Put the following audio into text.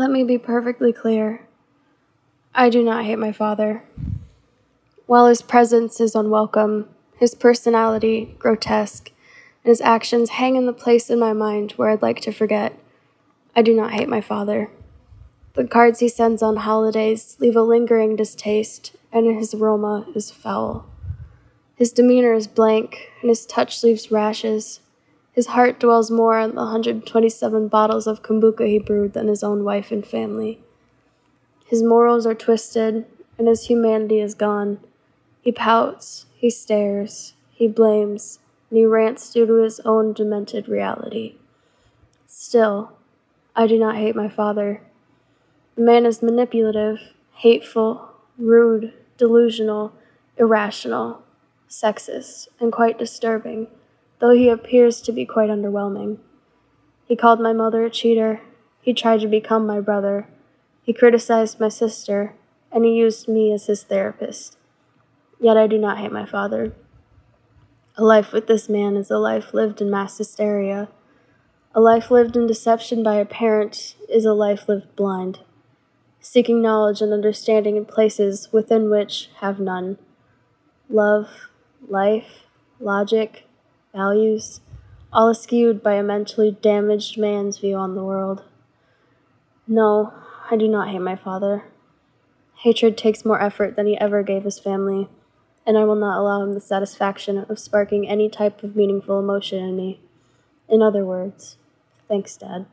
Let me be perfectly clear. I do not hate my father. While his presence is unwelcome, his personality grotesque, and his actions hang in the place in my mind where I'd like to forget, I do not hate my father. The cards he sends on holidays leave a lingering distaste, and his aroma is foul. His demeanor is blank, and his touch leaves rashes. His heart dwells more on the 127 bottles of kombucha he brewed than his own wife and family. His morals are twisted, and his humanity is gone. He pouts, he stares, he blames, and he rants due to his own demented reality. Still, I do not hate my father. The man is manipulative, hateful, rude, delusional, irrational, sexist, and quite disturbing, though he appears to be quite underwhelming. He called my mother a cheater. He tried to become my brother. He criticized my sister, and he used me as his therapist. Yet I do not hate my father. A life with this man is a life lived in mass hysteria. A life lived in deception by a parent is a life lived blind seeking knowledge and understanding in places within which have none. Love, life, logic, values, all skewed by a mentally damaged man's view on the world. No, I do not hate my father. Hatred takes more effort than he ever gave his family, and I will not allow him the satisfaction of sparking any type of meaningful emotion in me. In other words, thanks, Dad.